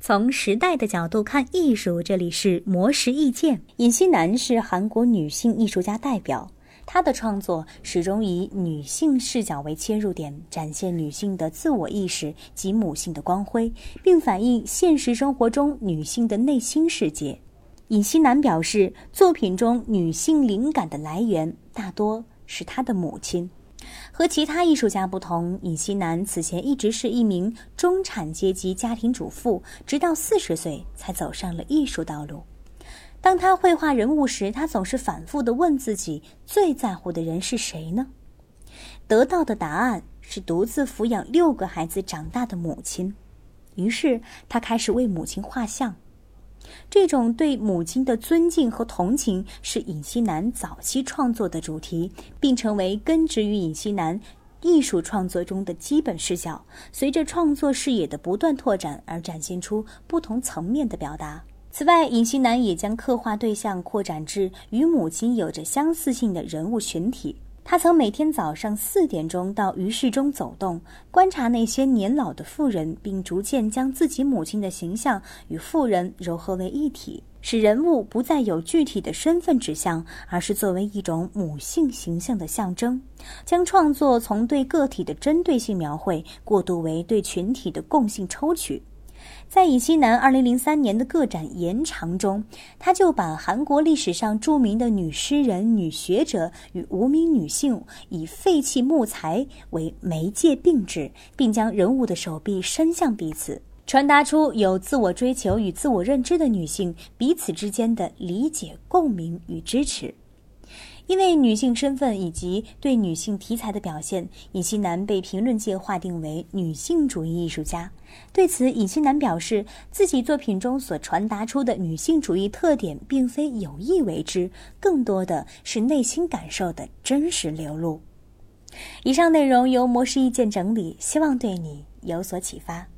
从时代的角度看艺术，这里是魔石意见。尹锡南是韩国女性艺术家代表，她的创作始终以女性视角为切入点，展现女性的自我意识及母性的光辉，并反映现实生活中女性的内心世界。尹锡南表示，作品中女性灵感的来源大多是她的母亲。和其他艺术家不同，尹锡南此前一直是一名中产阶级家庭主妇，直到四十岁才走上了艺术道路。当他绘画人物时，他总是反复地问自己：最在乎的人是谁呢？得到的答案是独自抚养六个孩子长大的母亲。于是，他开始为母亲画像。这种对母亲的尊敬和同情是尹锡南早期创作的主题，并成为根植于尹锡南艺术创作中的基本视角。随着创作视野的不断拓展，而展现出不同层面的表达。此外，尹锡南也将刻画对象扩展至与母亲有着相似性的人物群体。他曾每天早上四点钟到鱼市中走动，观察那些年老的妇人，并逐渐将自己母亲的形象与妇人糅合为一体，使人物不再有具体的身份指向，而是作为一种母性形象的象征，将创作从对个体的针对性描绘过渡为对群体的共性抽取。在以西南二零零三年的个展延长中，他就把韩国历史上著名的女诗人、女学者与无名女性以废弃木材为媒介并置，并将人物的手臂伸向彼此，传达出有自我追求与自我认知的女性彼此之间的理解、共鸣与支持。因为女性身份以及对女性题材的表现，尹锡南被评论界划定为女性主义艺术家。对此，尹锡南表示，自己作品中所传达出的女性主义特点，并非有意为之，更多的是内心感受的真实流露。以上内容由模式意见整理，希望对你有所启发。